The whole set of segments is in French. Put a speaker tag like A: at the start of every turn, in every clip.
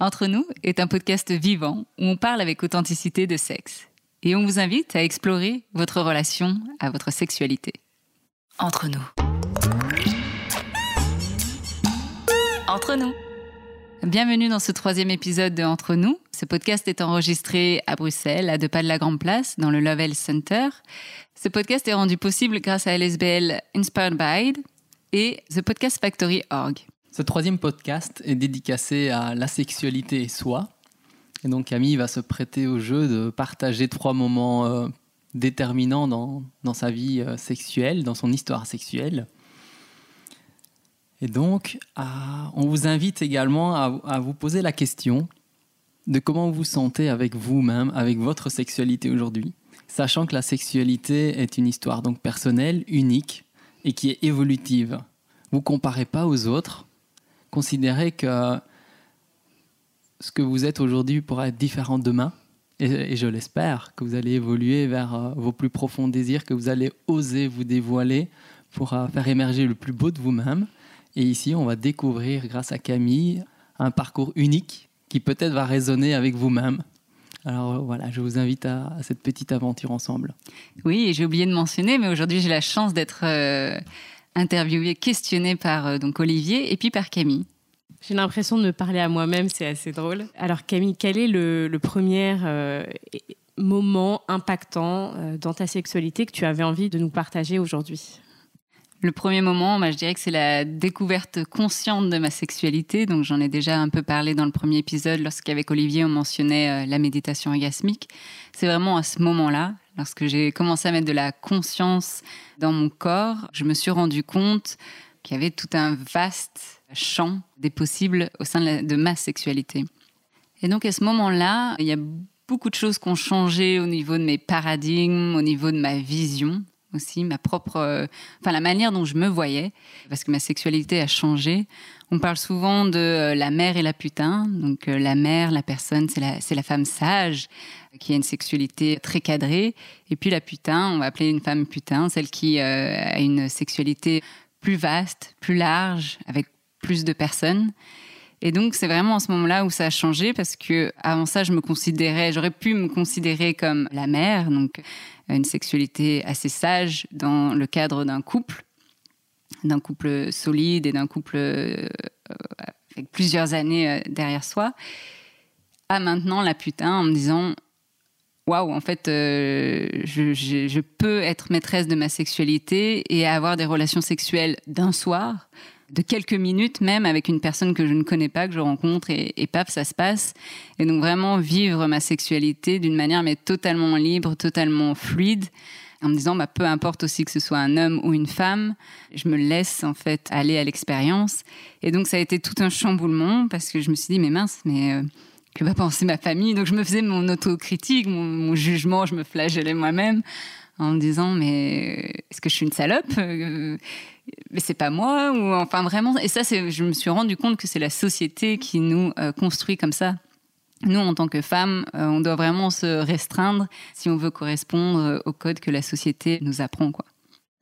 A: Entre nous est un podcast vivant où on parle avec authenticité de sexe. Et on vous invite à explorer votre relation à votre sexualité. Entre nous. Entre nous. Bienvenue dans ce troisième épisode de Entre nous. Ce podcast est enregistré à Bruxelles, à deux pas de la Grande Place, dans le Lovell Center. Ce podcast est rendu possible grâce à LSBL Inspired by et The Podcast Factory Org.
B: Ce troisième podcast est dédicacé à la sexualité et soi. Et donc Camille va se prêter au jeu de partager trois moments euh, déterminants dans, dans, sa vie euh, sexuelle, dans son histoire sexuelle. Et donc, on vous invite également à, à, vous poser la question de comment vous vous sentez avec vous-même, avec votre sexualité aujourd'hui, sachant que la sexualité est une histoire donc personnelle, unique et qui est évolutive. Vous comparez pas aux autres, considérez que ce que vous êtes aujourd'hui pourra être différent demain. Et, je l'espère, que vous allez évoluer vers euh, vos plus profonds désirs, que vous allez oser vous dévoiler pour euh, faire émerger le plus beau de vous-même. Et ici, on va découvrir, grâce à Camille, un parcours unique qui peut-être va résonner avec vous-même. Alors voilà, je vous invite à, cette petite aventure ensemble.
A: Oui, j'ai oublié de mentionner, mais aujourd'hui j'ai la chance d'être euh, interviewée, questionnée par euh, donc Olivier et puis par Camille.
C: J'ai l'impression de me parler à moi-même, c'est assez drôle. Alors Camille, quel est le, premier euh, moment impactant euh, dans ta sexualité que tu avais envie de nous partager aujourd'hui?
A: Le premier moment, bah, je dirais que c'est la découverte consciente de ma sexualité. Donc, j'en ai déjà un peu parlé dans le premier épisode, lorsqu'avec Olivier, on mentionnait la méditation orgasmique. C'est vraiment à ce moment-là, lorsque j'ai commencé à mettre de la conscience dans mon corps, je me suis rendu compte qu'il y avait tout un vaste champ des possibles au sein de, ma sexualité. Et donc à ce moment-là, il y a beaucoup de choses qui ont changé au niveau de mes paradigmes, au niveau de ma vision aussi, ma propre, euh, enfin la manière dont je me voyais, parce que ma sexualité a changé. On parle souvent de euh, la mère et la putain. Donc euh, la mère, la personne, c'est la, c'est la femme sage qui a une sexualité très cadrée. Et puis la putain, on va appeler une femme putain, celle qui a une sexualité plus vaste, plus large, avec plus de personnes. Et donc, c'est vraiment en ce moment-là où ça a changé parce que avant ça, je me considérais, j'aurais pu me considérer comme la mère, donc une sexualité assez sage dans le cadre d'un couple, d'un couple solide et d'un couple euh, avec plusieurs années euh, derrière soi, à maintenant la putain en me disant waouh, en fait, euh, je, peux être maîtresse de ma sexualité et avoir des relations sexuelles d'un soir de quelques minutes même avec une personne que je ne connais pas, que je rencontre et, paf, ça se passe. Et donc vraiment vivre ma sexualité d'une manière mais totalement libre, totalement fluide en me disant bah, peu importe aussi que ce soit un homme ou une femme, je me laisse en fait aller à l'expérience. Et donc ça a été tout un chamboulement parce que je me suis dit mais mince, mais euh, que va penser ma famille? Donc je me faisais mon autocritique, mon, mon jugement, je me flagellais moi-même en me disant mais est-ce que je suis une salope? Euh, mais c'est pas moi ou enfin vraiment. Et ça c'est je me suis rendu compte que c'est la société qui nous euh, construit comme ça. Nous en tant que femmes euh, on doit vraiment se restreindre si on veut correspondre au code que la société nous apprend quoi.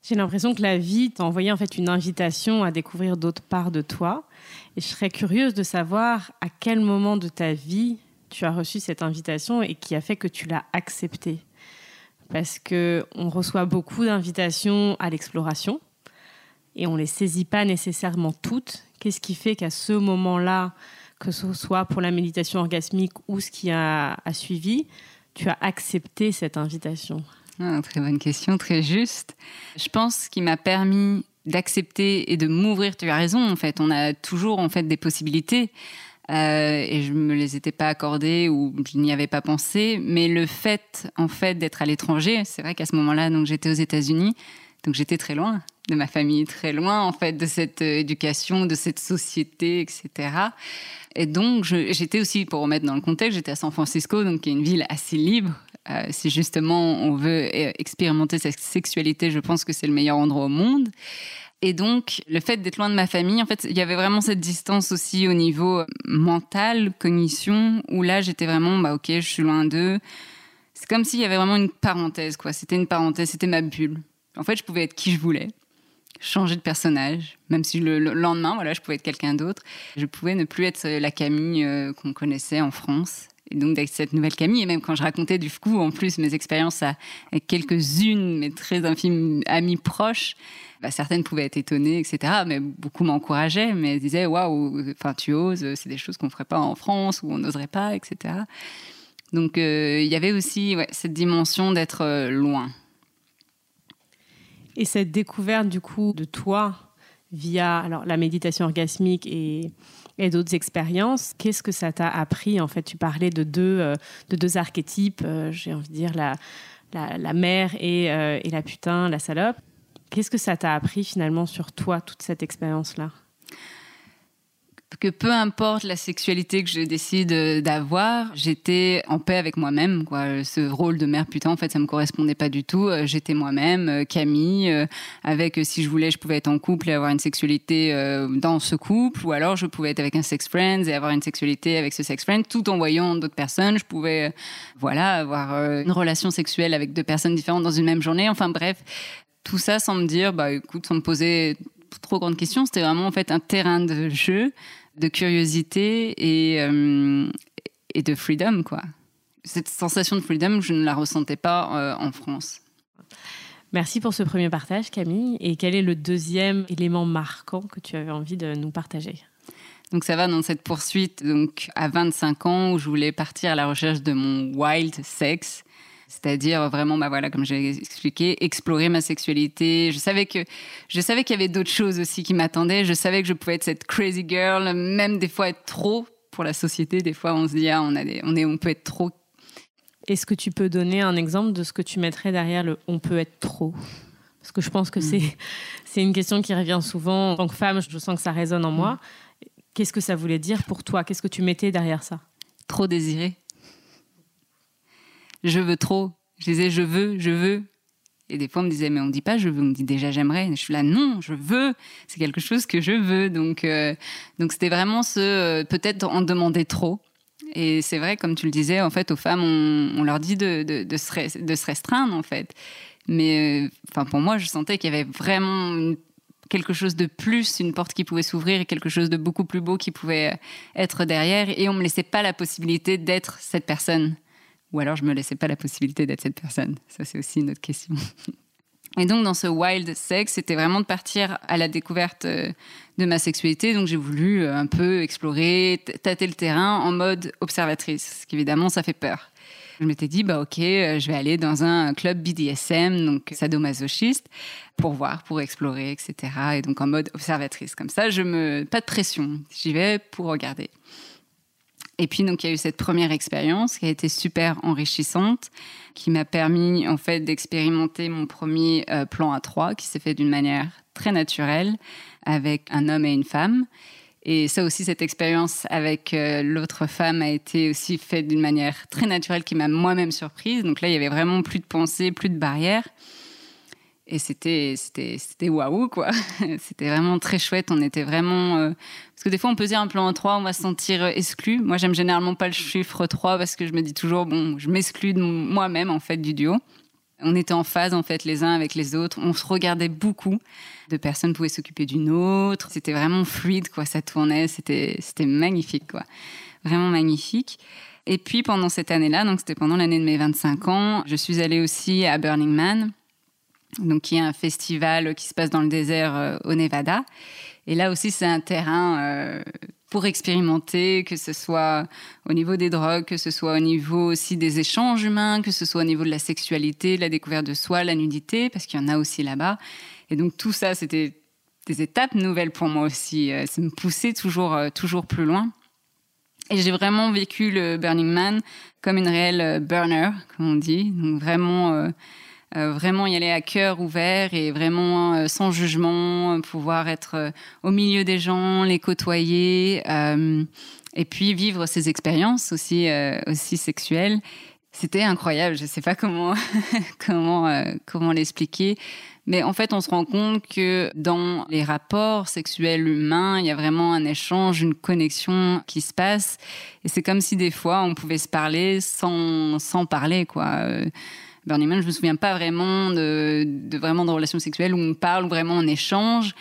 C: J'ai l'impression que la vie t'a envoyé en fait une invitation à découvrir d'autres parts de toi. Et je serais curieuse de savoir à quel moment de ta vie tu as reçu cette invitation et qui a fait que tu l'as acceptée parce que on reçoit beaucoup d'invitations à l'exploration et on les saisit pas nécessairement toutes. Qu'est-ce qui fait qu'à ce moment-là, que ce soit pour la méditation orgasmique ou ce qui a, suivi, tu as accepté cette invitation?
A: Ah, Très bonne question, très juste. Je pense qu'il m'a permis d'accepter et de m'ouvrir. Tu as raison, en fait, on a toujours en fait des possibilités. Euh, et je me les étais pas accordées ou je n'y avais pas pensé. Mais le fait, en fait, d'être à l'étranger, c'est vrai qu'à ce moment-là, donc j'étais aux États-Unis, donc j'étais très loin de ma famille, très loin en fait de cette euh, éducation, de cette société, etc. Et donc j'étais aussi, pour remettre dans le contexte, j'étais à San Francisco, donc qui est une ville assez libre. Euh, si justement on veut expérimenter cette sexualité, je pense que c'est le meilleur endroit au monde. Et donc, le fait d'être loin de ma famille, en fait, il y avait vraiment cette distance aussi au niveau mental, cognition, où là, j'étais vraiment, bah, ok, je suis loin d'eux. C'est comme s'il y avait vraiment une parenthèse, quoi. C'était une parenthèse, c'était ma bulle. En fait, je pouvais être qui je voulais. changer de personnage, même si le, lendemain, voilà, je pouvais être quelqu'un d'autre. Je pouvais ne plus être la Camille euh, qu'on connaissait en France. Et donc, d'être cette nouvelle Camille, et même quand je racontais du coup, en plus, mes expériences avec quelques-unes, mais très infimes amies proches, bah, certaines pouvaient être étonnées, etc. Mais beaucoup m'encourageaient, mais elles disaient Waouh, tu oses, c'est des choses qu'on ne ferait pas en France ou on n'oserait pas, etc. Donc, euh, il y avait aussi cette dimension d'être euh, loin.
C: Et cette découverte, du coup, de toi via alors, la méditation orgasmique et, et d'autres expériences, qu'est-ce que ça t'a appris En fait, tu parlais de deux, euh, de deux archétypes, euh, j'ai envie de dire la, la, mère et, euh, et la putain, la salope. Qu'est-ce que ça t'a appris finalement sur toi, toute cette expérience-là?
A: Que peu importe la sexualité que je décide d'avoir, j'étais en paix avec moi-même. Ce rôle de mère putain, en fait, ça me correspondait pas du tout. Euh, j'étais moi-même, euh, Camille, euh, avec si je voulais, je pouvais être en couple et avoir une sexualité dans ce couple, ou alors je pouvais être avec un sex friend et avoir une sexualité avec ce sex friend, tout en voyant d'autres personnes. Je pouvais, voilà, avoir une relation sexuelle avec deux personnes différentes dans une même journée. Enfin bref, tout ça sans me dire, bah écoute, sans me poser trop grandes questions. C'était vraiment en fait un terrain de jeu de curiosité et, euh, et de freedom, quoi. Cette sensation de freedom, je ne la ressentais pas euh, en France.
C: Merci pour ce premier partage, Camille. Et quel est le deuxième élément marquant que tu avais envie de nous partager?
A: Donc ça va dans cette poursuite donc à 25 ans où je voulais partir à la recherche de mon wild sex c'est-à-dire vraiment, bah voilà, comme j'ai expliqué, explorer ma sexualité. Je savais que je savais qu'il y avait d'autres choses aussi qui m'attendaient. Je savais que je pouvais être cette crazy girl, même des fois être trop pour la société. Des fois, on se dit ah, on a on est, on peut être trop.
C: Est-ce que tu peux donner un exemple de ce que tu mettrais derrière le on peut être trop Parce que je pense que c'est mm. c'est une question qui revient souvent. En tant que femme, je sens que ça résonne en moi. Mm. Qu'est-ce que ça voulait dire pour toi? Qu'est-ce que tu mettais derrière ça?
A: Trop désiré je veux trop. Je disais je veux, je veux. Et des fois, on me disait, mais on ne dit pas je veux, on me dit déjà j'aimerais. Je suis là, non, je veux. C'est quelque chose que je veux. Donc, euh, donc c'était vraiment ce, euh, peut-être en demander trop. Et c'est vrai, comme tu le disais, en fait, aux femmes, on, leur dit de, se, restreindre, en fait. Mais, euh, pour moi, je sentais qu'il y avait vraiment quelque chose de plus, une porte qui pouvait s'ouvrir et quelque chose de beaucoup plus beau qui pouvait être derrière. Et on me laissait pas la possibilité d'être cette personne. Ou alors je me laissais pas la possibilité d'être cette personne. Ça, c'est aussi une autre question. Et donc, dans ce wild sex, c'était vraiment de partir à la découverte euh, de ma sexualité. Donc, j'ai voulu euh, un peu explorer, tâter le terrain en mode observatrice. Ce qu'évidemment, ça fait peur. Je m'étais dit, bah, ok, euh, je vais aller dans un club BDSM, donc sadomasochiste, pour voir, pour explorer, etc. Et donc, en mode observatrice. Comme ça, je me, pas de pression. J'y vais pour regarder. Et puis donc il y a eu cette première expérience qui a été super enrichissante, qui m'a permis en fait d'expérimenter mon premier euh, plan à trois, qui s'est fait d'une manière très naturelle avec un homme et une femme. Et ça aussi, cette expérience avec euh, l'autre femme a été aussi faite d'une manière très naturelle qui m'a moi-même surprise. Donc là, il y avait vraiment plus de pensée, plus de barrières. Et c'était, c'était, c'était waouh, quoi. c'était vraiment très chouette. On était vraiment. Euh, parce que des fois, on peut dire un plan en 3, on va se sentir euh, exclu. Moi, j'aime généralement pas le chiffre 3 parce que je me dis toujours, bon, je m'exclus de moi-même, en fait, du duo. On était en phase, en fait, les uns avec les autres. On se regardait beaucoup. De personnes pouvaient s'occuper d'une autre. C'était vraiment fluide, quoi. Ça tournait. C'était, c'était magnifique, quoi. Vraiment magnifique. Et puis, pendant cette année-là, donc c'était pendant l'année de mes 25 ans, je suis allée aussi à Burning Man donc qui est un festival qui se passe dans le désert euh, au Nevada. Et là aussi, c'est un terrain euh, pour expérimenter, que ce soit au niveau des drogues, que ce soit au niveau aussi des échanges humains, que ce soit au niveau de la sexualité, de la découverte de soi, la nudité, parce qu'il y en a aussi là-bas. Et donc tout ça, c'était des étapes nouvelles pour moi aussi. Euh, ça me poussait toujours, toujours plus loin. Et j'ai vraiment vécu le Burning Man comme une réelle burner, comme on dit. Donc vraiment vraiment y aller à cœur ouvert et vraiment euh, sans jugement, pouvoir être euh, au milieu des gens, les côtoyer et puis vivre ces expériences aussi, aussi sexuelles. C'était incroyable. Je ne sais pas comment, comment, comment l'expliquer. Mais en fait, on se rend compte que dans les rapports sexuels humains, il y a vraiment un échange, une connexion qui se passe. Et c'est comme si des fois, on pouvait se parler sans, sans parler, quoi Burning Man, je me souviens pas vraiment de, vraiment de relations sexuelles où on parle, où vraiment on échange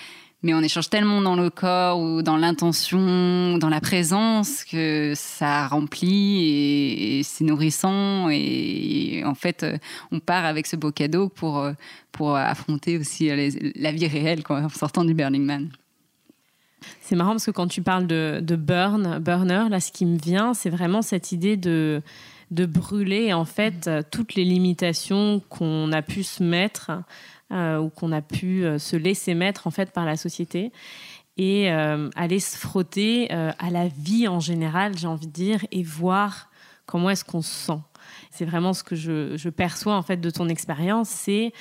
A: mais on échange tellement dans le corps ou dans l'intention, dans la présence que ça remplit et, c'est nourrissant et, en fait on part avec ce beau cadeau pour pour affronter aussi la vie réelle en sortant du Burning Man.
C: C'est marrant parce que quand tu parles de, de burn, burner, là ce qui me vient, c'est vraiment cette idée de de brûler en fait toutes les limitations qu'on a pu se mettre euh, ou qu'on a pu euh, se laisser mettre en fait par la société et euh, aller se frotter à la vie en général, j'ai envie de dire, et voir comment est-ce qu'on se sent. C'est vraiment ce que je, perçois en fait de ton expérience, c'est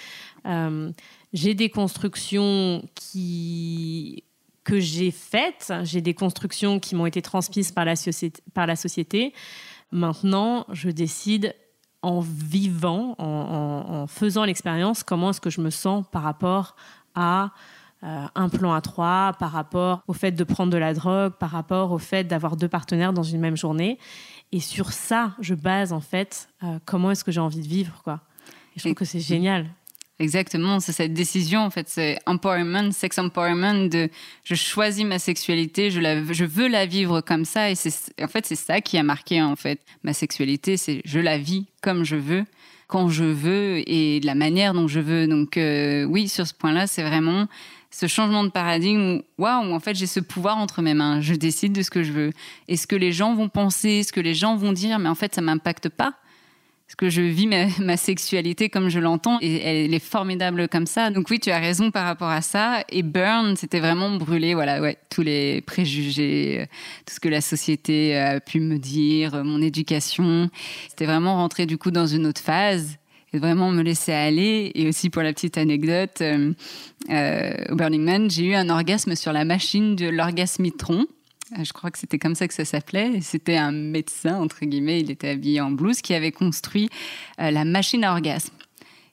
C: j'ai des constructions qui que j'ai faites, j'ai des constructions qui m'ont été transmises par la, par la société. Maintenant, je décide en vivant, en, faisant l'expérience, comment est-ce que je me sens par rapport à euh, un plan à trois, par rapport au fait de prendre de la drogue, par rapport au fait d'avoir deux partenaires dans une même journée. Et sur ça, je base en fait euh, comment est-ce que j'ai envie de vivre. Quoi. Et je trouve que c'est génial.
A: Exactement, c'est cette décision en fait, c'est empowerment, sex empowerment de je choisis ma sexualité, je la, je veux la vivre comme ça et c'est en fait c'est ça qui a marqué en fait ma sexualité, c'est je la vis comme je veux, quand je veux et de la manière dont je veux. Donc euh, oui, sur ce point-là, c'est vraiment ce changement de paradigme où waouh, en fait j'ai ce pouvoir entre mes mains, je décide de ce que je veux et ce que les gens vont penser, ce que les gens vont dire, mais en fait ça m'impacte pas parce que je vis ma, sexualité comme je l'entends et elle est formidable comme ça. Donc oui, tu as raison par rapport à ça. Et Burn, c'était vraiment brûler, voilà, ouais, tous les préjugés, euh, tout ce que la société a pu me dire, euh, mon éducation. C'était vraiment rentrer du coup dans une autre phase et vraiment me laisser aller. Et aussi pour la petite anecdote, euh, au Burning Man, j'ai eu un orgasme sur la machine de l'orgasmitron. Euh, je crois que c'était comme ça que ça s'appelait. C'était un médecin, entre guillemets, il était habillé en blouse, qui avait construit euh, la machine à orgasme.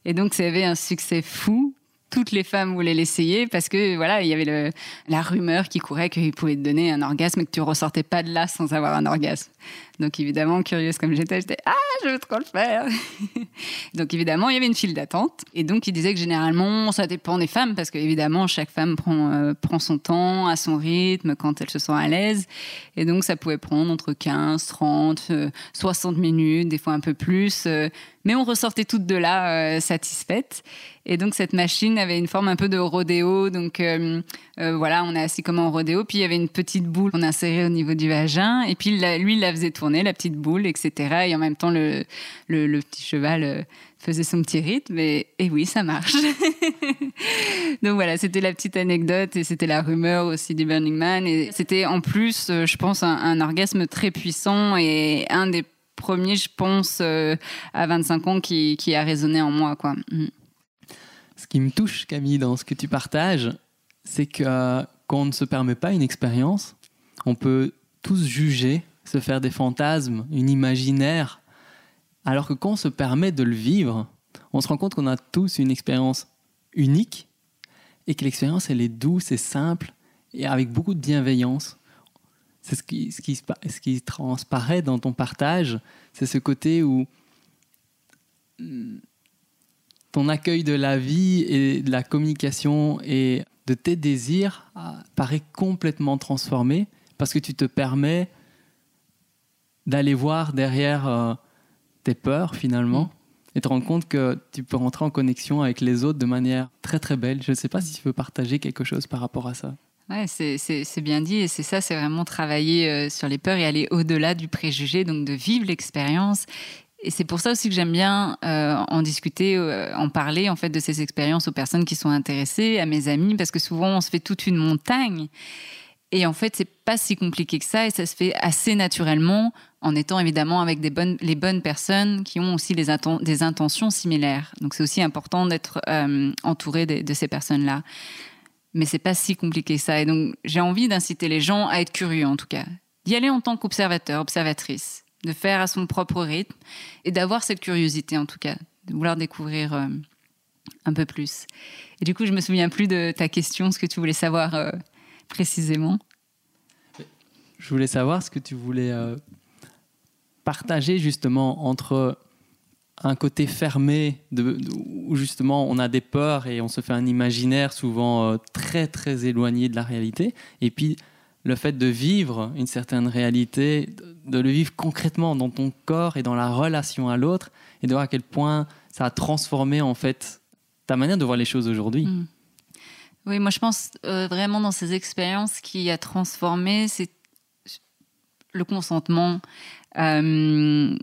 A: Et donc, ça avait un succès fou toutes les femmes voulaient l'essayer parce que voilà, il y avait la rumeur qui courait qu'il pouvait te donner un orgasme et que tu ressortais pas de là sans avoir un orgasme. Donc évidemment, curieuse comme j'étais, j'étais ah, je veux trop le faire. donc évidemment, il y avait une file d'attente et donc il disait que généralement ça dépend des femmes parce qu'évidemment chaque femme prend euh, prend son temps à son rythme quand elle se sent à l'aise et donc ça pouvait prendre entre 15, 30, 60 minutes, des fois un peu plus. Euh, mais on ressortait toutes de là euh, satisfaites. Et donc cette machine avait une forme un peu de rodéo. Donc euh, euh, voilà, on est assis comme en rodéo. Puis il y avait une petite boule qu'on insérait au niveau du vagin. Et puis lui, il la faisait tourner, la petite boule, etc. Et en même temps, le, le, petit cheval faisait son petit rythme. Et, et oui, ça marche. donc voilà, c'était la petite anecdote et c'était la rumeur aussi du Burning Man. Et c'était en plus, je pense, un, un orgasme très puissant et un des premier, je pense, euh, à 25 ans qui, a résonné en moi. Quoi. Mm.
B: Ce qui me touche, Camille, dans ce que tu partages, c'est que euh, quand on ne se permet pas une expérience, on peut tous juger, se faire des fantasmes, une imaginaire, alors que quand on se permet de le vivre, on se rend compte qu'on a tous une expérience unique et que l'expérience, elle est douce et simple et avec beaucoup de bienveillance. C'est ce qui, ce, qui, ce qui transparaît dans ton partage, c'est ce côté où hmm, ton accueil de la vie et de la communication et de tes désirs ah, paraît complètement transformé parce que tu te permets d'aller voir derrière euh, tes peurs finalement mm. et te rendre compte que tu peux rentrer en connexion avec les autres de manière très très belle. Je ne sais pas si tu veux partager quelque chose par rapport à ça.
A: Ouais, c'est bien dit et c'est ça, c'est vraiment travailler euh, sur les peurs et aller au-delà du préjugé, donc de vivre l'expérience. Et c'est pour ça aussi que j'aime bien euh, en discuter, euh, en parler en fait de ces expériences aux personnes qui sont intéressées, à mes amis, parce que souvent on se fait toute une montagne. Et en fait, c'est pas si compliqué que ça et ça se fait assez naturellement en étant évidemment avec les bonnes personnes qui ont aussi des intentions similaires. Donc c'est aussi important d'être entouré de, de, ces personnes-là mais c'est pas si compliqué que ça. Et donc, j'ai envie d'inciter les gens à être curieux, en tout cas. D'y aller en tant qu'observateur, observatrice, de faire à son propre rythme et d'avoir cette curiosité, en tout cas, de vouloir découvrir euh, un peu plus. Et du coup, je me souviens plus de ta question, ce que tu voulais savoir euh, précisément.
B: Je voulais savoir ce que tu voulais euh, partager justement entre un côté fermé de, où justement on a des peurs et on se fait un imaginaire souvent euh, très très éloigné de la réalité. Et puis le fait de vivre une certaine réalité, de le vivre concrètement dans ton corps et dans la relation à l'autre, et de voir à quel point ça a transformé en fait ta manière de voir les choses aujourd'hui. Mm.
A: Oui, moi je pense euh, vraiment dans ces expériences qui a transformé, c'est le consentement. Euh,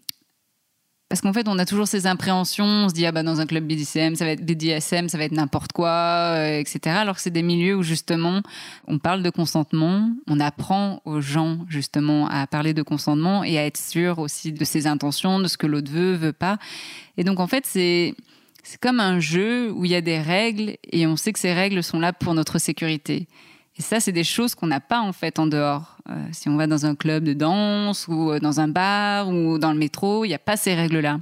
A: parce qu'en fait, on a toujours ces impréhensions. On se dit, ah bah, dans un club BDSM, ça va être BDSM, ça va être n'importe quoi, euh, etc. Alors que c'est des milieux où, justement, on parle de consentement. On apprend aux gens, justement, à parler de consentement et à être sûr aussi de ses intentions, de ce que l'autre veut, veut pas. Et donc, en fait, c'est, c'est comme un jeu où il y a des règles et on sait que ces règles sont là pour notre sécurité. Et ça, c'est des choses qu'on n'a pas en fait en dehors. Euh, si on va dans un club de danse ou euh, dans un bar ou dans le métro, il n'y a pas ces règles-là.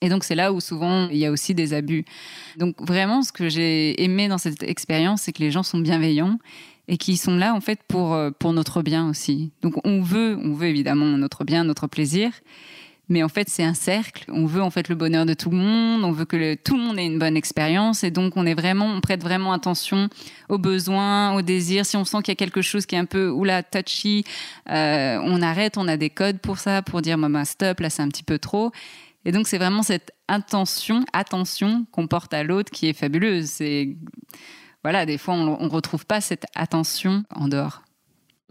A: Et donc c'est là où souvent il y a aussi des abus. Donc vraiment, ce que j'ai aimé dans cette expérience, c'est que les gens sont bienveillants et qui sont là en fait pour euh, pour notre bien aussi. Donc on veut, on veut évidemment notre bien, notre plaisir, mais en fait, c'est un cercle. On veut en fait le bonheur de tout le monde. On veut que tout le monde ait une bonne expérience. Et donc, on est vraiment, on prête vraiment attention aux besoins, aux désirs. Si on sent qu'il y a quelque chose qui est un peu oula touchy, euh, on arrête. On a des codes pour ça, pour dire bah, stop, là c'est un petit peu trop. Et donc, c'est vraiment cette intention, attention qu'on porte à l'autre qui est fabuleuse. C'est voilà, des fois, on ne retrouve pas cette attention en dehors.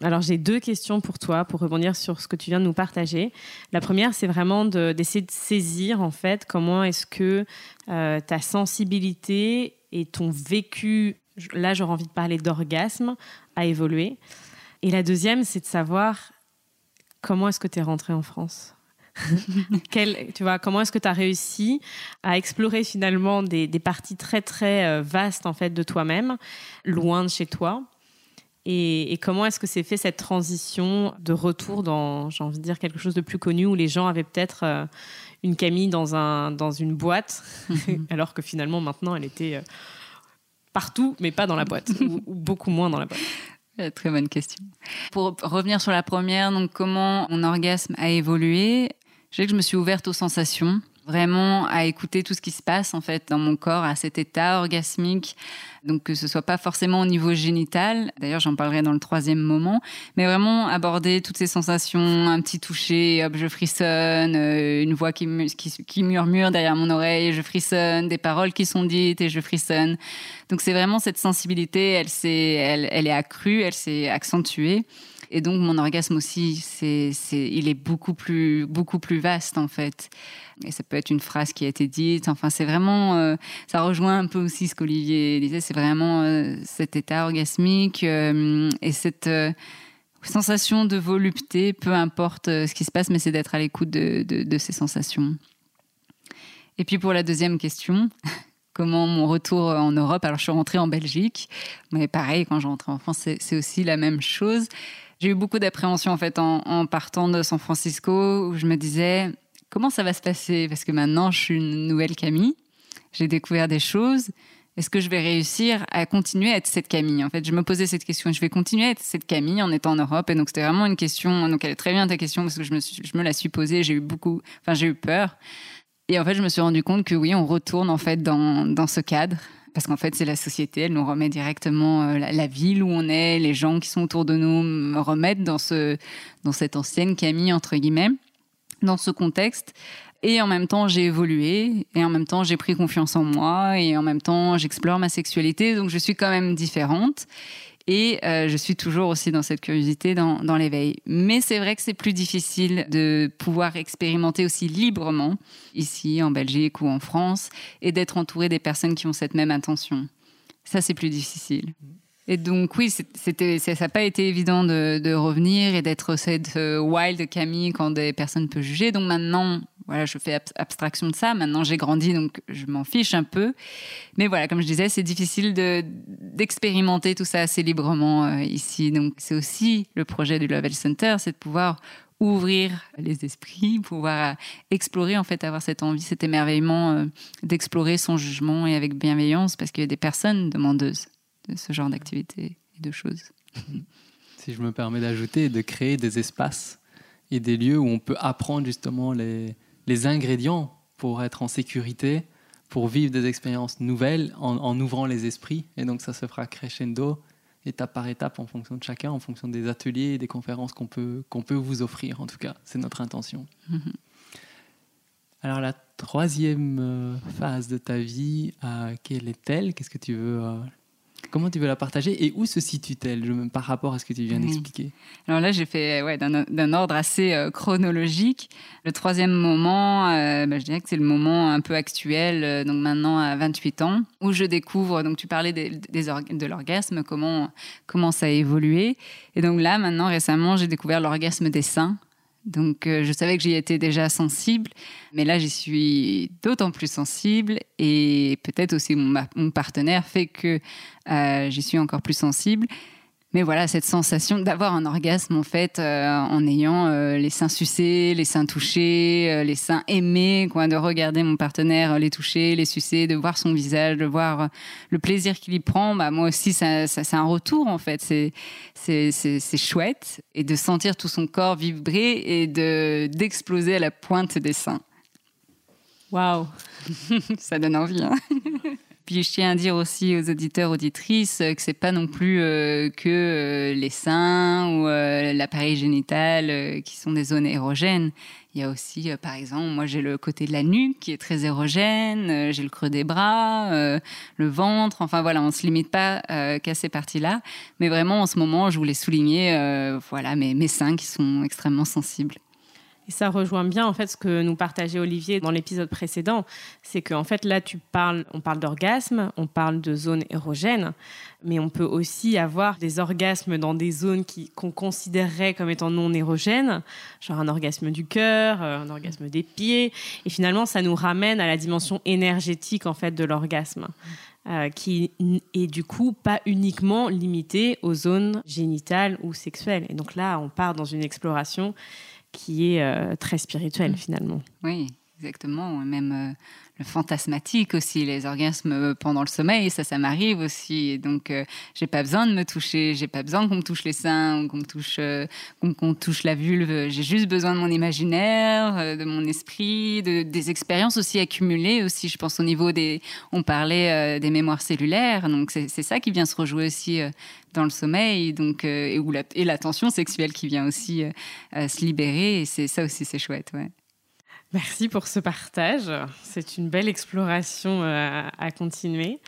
C: Alors j'ai deux questions pour toi pour rebondir sur ce que tu viens de nous partager. La première, c'est vraiment d'essayer de, saisir en fait comment est-ce que euh, ta sensibilité et ton vécu, là j'aurais envie de parler d'orgasme, a évolué. Et la deuxième, c'est de savoir comment est-ce que tu es rentré en France? Quel, tu vois, comment est-ce que tu as réussi à explorer finalement des, des parties très très euh, vastes en fait de toi-même, loin de chez toi, et, comment est-ce que s'est fait cette transition de retour dans, j'ai envie de dire, quelque chose de plus connu où les gens avaient peut-être euh, une Camille dans, un, dans une boîte, mhm. alors que finalement maintenant elle était euh, partout, mais pas dans la boîte, ou, beaucoup moins dans la boîte?
A: Très bonne question. Pour revenir sur la première, donc comment mon orgasme a évolué, je sais que je me suis ouverte aux sensations vraiment à écouter tout ce qui se passe en fait dans mon corps, à cet état orgasmique. Donc que ce soit pas forcément au niveau génital, d'ailleurs j'en parlerai dans le troisième moment, mais vraiment aborder toutes ces sensations, un petit toucher, hop je frissonne, euh, une voix qui, murmure derrière mon oreille, je frissonne, des paroles qui sont dites et je frissonne. Donc c'est vraiment cette sensibilité, elle, elle, elle est accrue, elle s'est accentuée. Et donc mon orgasme aussi, c'est, il est beaucoup plus, beaucoup plus vaste en fait. Et ça peut être une phrase qui a été dite. Enfin, c'est vraiment, euh, ça rejoint un peu aussi ce qu'Olivier disait. C'est vraiment euh, cet état orgasmique euh, et cette sensation de volupté, peu importe ce qui se passe, mais c'est d'être à l'écoute de, ces sensations. Et puis pour la deuxième question, comment mon retour en Europe? Alors je suis rentrée en Belgique, mais pareil, quand je rentrais en France, c'est aussi la même chose. J'ai eu beaucoup d'appréhension en fait en, partant de San Francisco où je me disais comment ça va se passer? Parce que maintenant je suis une nouvelle Camille, j'ai découvert des choses. Est-ce que je vais réussir à continuer à être cette Camille? En fait, je me posais cette question. Je vais continuer à être cette Camille en étant en Europe. Et donc, c'était vraiment une question. Donc, elle est très bien ta question parce que je me, je me la suis posée. J'ai eu beaucoup. Enfin, j'ai eu peur. Et en fait, je me suis rendu compte que oui, on retourne en fait dans, dans ce cadre parce qu'en fait, c'est la société, elle nous remet directement euh, la, ville où on est, les gens qui sont autour de nous me remettent dans, ce, dans cette ancienne Camille, entre guillemets, dans ce contexte. Et en même temps, j'ai évolué, et en même temps, j'ai pris confiance en moi, et en même temps, j'explore ma sexualité, donc je suis quand même différente. Et euh, je suis toujours aussi dans cette curiosité, dans, l'éveil. Mais c'est vrai que c'est plus difficile de pouvoir expérimenter aussi librement ici, en Belgique ou en France, et d'être entouré des personnes qui ont cette même intention. Ça, c'est plus difficile. Et donc oui, ça n'a pas été évident de, de revenir et d'être cette euh, wild Camille quand des personnes peuvent juger. Donc maintenant, voilà, je fais abstraction de ça. Maintenant, j'ai grandi, donc je m'en fiche un peu. Mais voilà, comme je disais, c'est difficile de, d'expérimenter tout ça assez librement euh, ici. Donc c'est aussi le projet du Level Center, c'est de pouvoir ouvrir les esprits, pouvoir explorer, en fait, avoir cette envie, cet émerveillement euh, d'explorer son jugement et avec bienveillance, parce qu'il y a des personnes demandeuses de ce genre d'activités et de choses.
B: Si je me permets d'ajouter, de créer des espaces et des lieux où on peut apprendre justement les, les ingrédients pour être en sécurité, pour vivre des expériences nouvelles en, ouvrant les esprits. Et donc ça se fera crescendo, étape par étape, en fonction de chacun, en fonction des ateliers et des conférences qu'on peut, qu'on peut vous offrir. En tout cas, c'est notre intention. Mm-hmm. Alors la troisième euh, phase de ta vie, euh, quelle est-elle? Qu'est-ce que tu veux euh, Comment tu veux la partager et où se situe-t-elle par rapport à ce que tu viens d'expliquer?
A: Alors là, j'ai fait ouais, d'un ordre assez euh, chronologique. Le troisième moment, euh, bah, je dirais que c'est le moment un peu actuel, euh, donc maintenant à 28 ans, où je découvre, donc tu parlais des, de l'orgasme, comment, comment ça a évolué. Et donc là, maintenant, récemment, j'ai découvert l'orgasme des seins. Donc euh, je savais que j'y étais déjà sensible, mais là j'y suis d'autant plus sensible et peut-être aussi mon, partenaire fait que euh, j'y suis encore plus sensible. Mais voilà, cette sensation d'avoir un orgasme, en fait, euh, en ayant euh, les seins sucés, les seins touchés, euh, les seins aimés, quoi, de regarder mon partenaire les toucher, les sucer, de voir son visage, de voir le plaisir qu'il y prend, bah, moi aussi, ça, ça c'est un retour, en fait. C'est, c'est, c'est, c'est chouette. Et de sentir tout son corps vibrer et de, d'exploser à la pointe des seins.
C: Waouh
A: Ça donne envie, hein Je tiens à dire aussi aux auditeurs, auditrices, que c'est pas non plus euh, que euh, les seins ou euh, l'appareil génital qui sont des zones érogènes. Il y a aussi, par exemple, moi j'ai le côté de la nuque qui est très érogène, j'ai le creux des bras, le ventre. Enfin voilà, on se limite pas qu'à ces parties-là. Mais vraiment, en ce moment, je voulais souligner, voilà, mes, mes seins qui sont extrêmement sensibles.
C: Et ça rejoint bien en fait ce que nous partageait Olivier dans l'épisode précédent, c'est qu'en fait là tu parles, on parle d'orgasme, on parle de zones érogènes, mais on peut aussi avoir des orgasmes dans des zones qu'on considérerait comme étant non érogènes, genre un orgasme du cœur, euh, un orgasme des pieds, et finalement ça nous ramène à la dimension énergétique en fait de l'orgasme. Euh, qui est du coup pas uniquement limité aux zones génitales ou sexuelles. Et donc là, on part dans une exploration qui est euh, très spirituel mm. finalement.
A: Oui, exactement. Même euh, fantasmatique aussi, les orgasmes pendant le sommeil, ça, ça m'arrive aussi. donc, euh, j'ai pas besoin de me toucher, j'ai pas besoin qu'on me touche les seins, qu'on me touche, qu'on touche la vulve. J'ai juste besoin de mon imaginaire, de mon esprit, de, des expériences aussi accumulées aussi. Je pense au niveau des, on parlait des mémoires cellulaires. Donc, c'est ça qui vient se rejouer aussi dans le sommeil, donc euh, et, où la, et la sexuelle qui vient aussi euh, se libérer. Et c'est ça aussi, c'est chouette, ouais.
C: Merci pour ce partage. C'est une belle exploration euh, à continuer.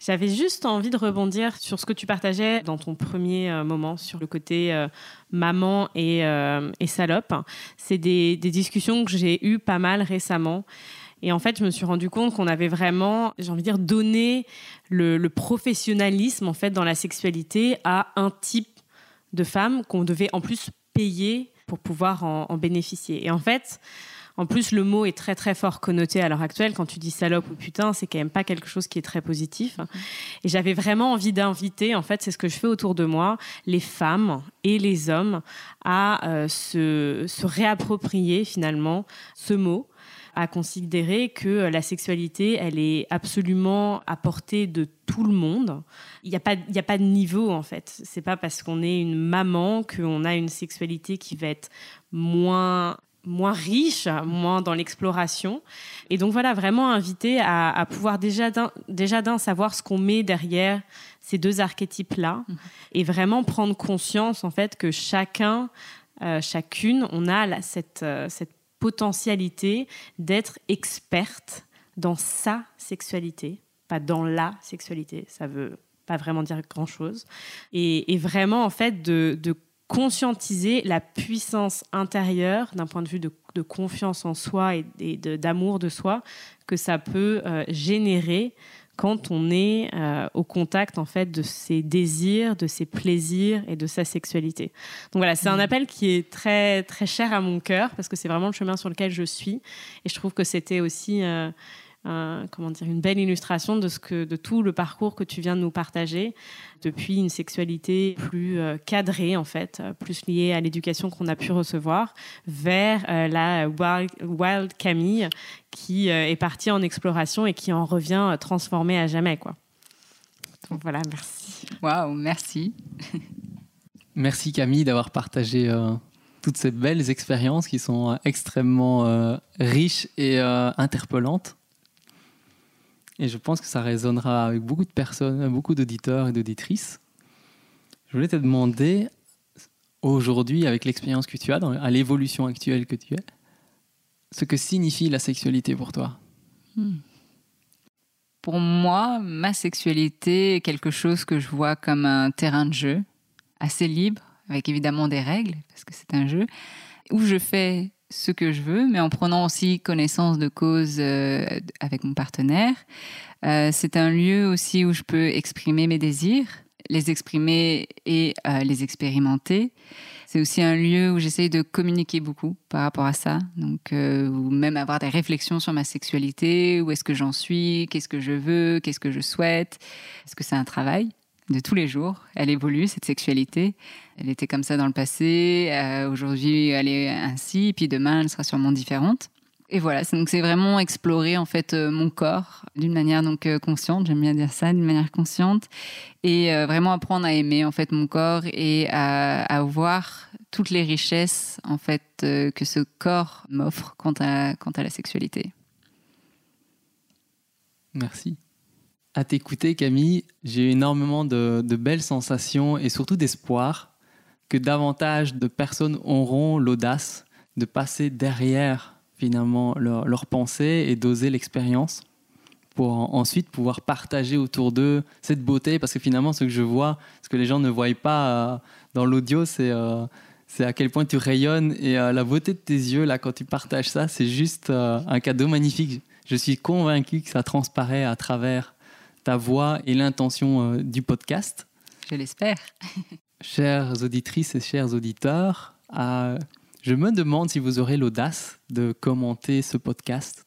C: J'avais juste envie de rebondir sur ce que tu partageais dans ton premier moment sur le côté maman et, salope. C'est des, discussions que j'ai eues pas mal récemment. Et en fait, je me suis rendu compte qu'on avait vraiment, j'ai envie de dire, donné le, professionnalisme en fait dans la sexualité à un type de femme qu'on devait en plus payer pour pouvoir en, bénéficier. Et en fait, en plus, le mot est très très fort connoté à l'heure actuelle. Quand tu dis salope ou putain, c'est quand même pas quelque chose qui est très positif. Et j'avais vraiment envie d'inviter, en fait, c'est ce que je fais autour de moi, les femmes et les hommes à euh, se, réapproprier finalement ce mot à considérer que la sexualité, elle est absolument à portée de tout le monde. Il n'y a, pas, a pas de niveau, en fait. C'est pas parce qu'on est une maman qu'on a une sexualité qui va être moins moins riche, moins dans l'exploration. Et donc voilà, vraiment invité à, pouvoir déjà d'un, déjà d'un savoir ce qu'on met derrière ces deux archétypes-là mmh. et vraiment prendre conscience en fait que chacun, euh, chacune, on a cette, euh, cette potentialité d'être experte dans sa sexualité, pas dans la sexualité. Ça veut pas vraiment dire grand-chose. Et, vraiment, en fait, de, conscientiser la puissance intérieure d'un point de vue de, confiance en soi et, d'amour de, soi que ça peut euh, générer quand on est euh, au contact en fait de ses désirs, de ses plaisirs et de sa sexualité. Donc voilà, c'est un mm. appel qui est très très cher à mon cœur parce que c'est vraiment le chemin sur lequel je suis et je trouve que c'était aussi euh, comment dire, une belle illustration de, ce que, de tout le parcours que tu viens de nous partager, depuis une sexualité plus euh, cadrée, en fait, euh, plus liée à l'éducation qu'on a pu recevoir, vers euh, la wild, Camille, qui est partie en exploration et qui en revient transformée à jamais. Quoi. Donc voilà, merci.
A: Waouh, merci.
B: merci Camille d'avoir partagé toutes ces belles expériences qui sont extrêmement riches et interpellantes. Et je pense que ça résonnera avec beaucoup de personnes, beaucoup d'auditeurs et d'auditrices. Je voulais te demander, aujourd'hui, avec l'expérience que tu as, à l'évolution actuelle que tu es, ce que signifie la sexualité pour toi? Hmm.
A: Pour moi, ma sexualité est quelque chose que je vois comme un terrain de jeu assez libre, avec évidemment des règles, parce que c'est un jeu, où je fais ce que je veux, mais en prenant aussi connaissance de cause euh, avec mon partenaire. Euh, c'est un lieu aussi où je peux exprimer mes désirs, les exprimer et euh, les expérimenter. C'est aussi un lieu où j'essaye de communiquer beaucoup par rapport à ça, donc ou même avoir des réflexions sur ma sexualité, où est-ce que j'en suis, qu'est-ce que je veux, qu'est-ce que je souhaite. Est-ce que c'est un travail? De tous les jours. Elle évolue, cette sexualité. Elle était comme ça dans le passé. Euh, aujourd'hui, elle est ainsi. Puis demain, elle sera sûrement différente. Et voilà, donc c'est vraiment explorer en fait euh, mon corps d'une manière donc euh, consciente. J'aime bien dire ça, d'une manière consciente, et vraiment apprendre à aimer en fait mon corps et à, voir toutes les richesses en fait que ce corps m'offre quant à, quant à la sexualité.
B: Merci à t'écouter, Camille, j'ai énormément de, belles sensations et surtout d'espoir que davantage de personnes auront l'audace de passer derrière finalement leurs leur pensées et d'oser l'expérience pour ensuite pouvoir partager autour d'eux cette beauté. Parce que finalement ce que je vois, ce que les gens ne voient pas euh, dans l'audio, c'est euh, c'est à quel point tu rayonnes. Et euh, la beauté de tes yeux là quand tu partages ça, c'est juste un cadeau magnifique. Je suis convaincu que ça transparaît à travers ta voix et l'intention euh, du podcast.
A: Je l'espère.
B: Chères auditrices et chers auditeurs, euh, je me demande si vous aurez l'audace de commenter ce podcast.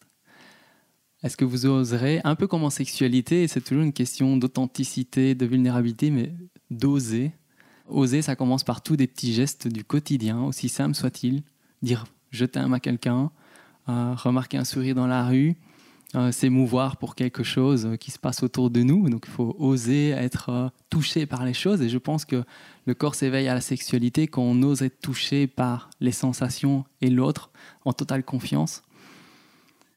B: Est-ce que vous oserez, un peu comme en sexualité, c'est toujours une question d'authenticité, de vulnérabilité, mais d'oser. Oser, ça commence par tous des petits gestes du quotidien, aussi simple soit-il. Dire je t'aime à quelqu'un, euh, remarquer un sourire dans la rue, euh, s'émouvoir pour quelque chose euh, qui se passe autour de nous. Donc il faut oser être euh, touché par les choses. Et je pense que le corps s'éveille à la sexualité quand on ose être touché par les sensations et l'autre en totale confiance.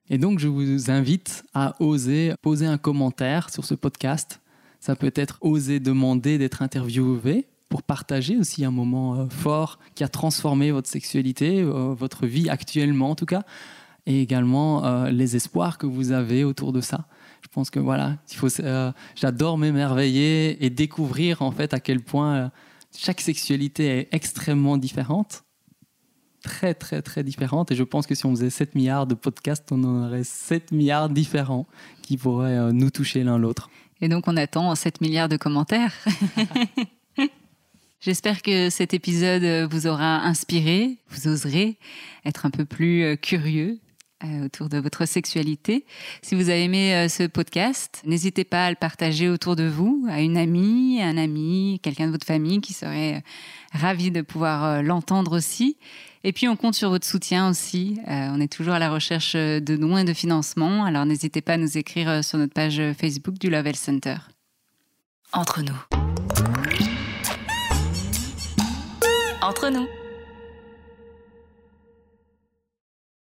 B: Et donc je vous invite à oser poser un commentaire sur ce podcast. Ça peut être oser demander d'être interviewé pour partager aussi un moment fort qui a transformé votre sexualité, votre vie actuellement en tout cas et également euh, les espoirs que vous avez autour de ça. Je pense que voilà, euh, j'adore m'émerveiller et découvrir en fait à quel point euh, chaque sexualité est extrêmement différente, très très très différente. Et je pense que si on faisait 7 milliards de podcasts, on en aurait 7 milliards différents qui pourraient nous toucher l'un l'autre.
A: Et donc on attend 7 milliards de commentaires. J'espère que cet épisode vous aura inspiré, vous oserez être un peu plus curieux autour de votre sexualité. Si vous avez aimé euh, ce podcast, n'hésitez pas à le partager autour de vous, à une amie, un ami, quelqu'un de votre famille qui serait euh, ravi de pouvoir l'entendre aussi. Et puis on compte sur votre soutien aussi. on est toujours à la recherche de dons et de financement. Alors n'hésitez pas à nous écrire sur notre page Facebook du Lovell Center. Entre nous. Entre nous.